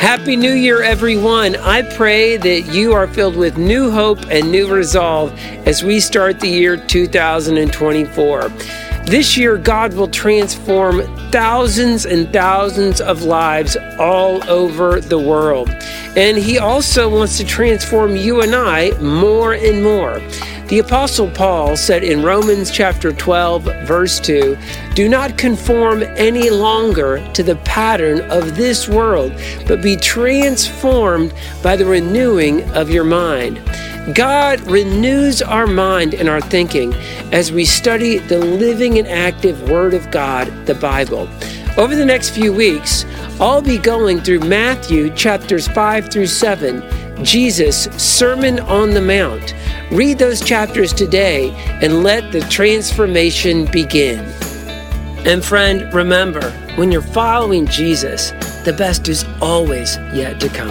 Happy New Year, everyone. I pray that you are filled with new hope and new resolve as we start the year 2024. This year, God will transform thousands and thousands of lives all over the world. And He also wants to transform you and I more and more. The Apostle Paul said in Romans chapter 12, verse 2 Do not conform any longer to the pattern of this world, but be transformed by the renewing of your mind. God renews our mind and our thinking as we study the living and active Word of God, the Bible. Over the next few weeks, I'll be going through Matthew chapters 5 through 7, Jesus' Sermon on the Mount. Read those chapters today and let the transformation begin. And friend, remember, when you're following Jesus, the best is always yet to come.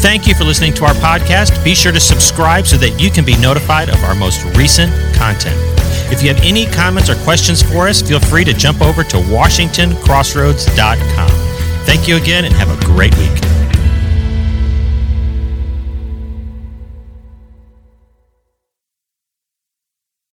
Thank you for listening to our podcast. Be sure to subscribe so that you can be notified of our most recent content. If you have any comments or questions for us, feel free to jump over to WashingtonCrossroads.com. Thank you again and have a great week.